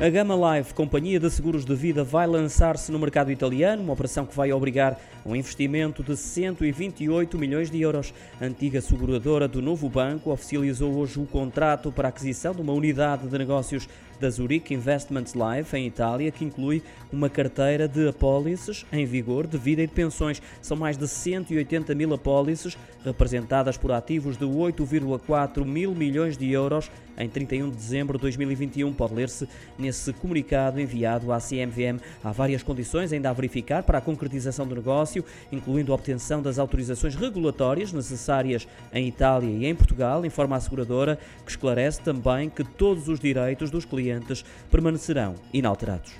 A Gama Life, companhia de seguros de vida, vai lançar-se no mercado italiano, uma operação que vai obrigar um investimento de 128 milhões de euros. A antiga seguradora do novo banco oficializou hoje o contrato para a aquisição de uma unidade de negócios da Zurich Investments Life, em Itália, que inclui uma carteira de apólices em vigor de vida e de pensões. São mais de 180 mil apólices, representadas por ativos de 8,4 mil milhões de euros em 31 de dezembro de 2021. Pode ler-se nesse comunicado enviado à CMVM. Há várias condições ainda a verificar para a concretização do negócio, incluindo a obtenção das autorizações regulatórias necessárias em Itália e em Portugal, informa a seguradora, que esclarece também que todos os direitos dos clientes permanecerão inalterados.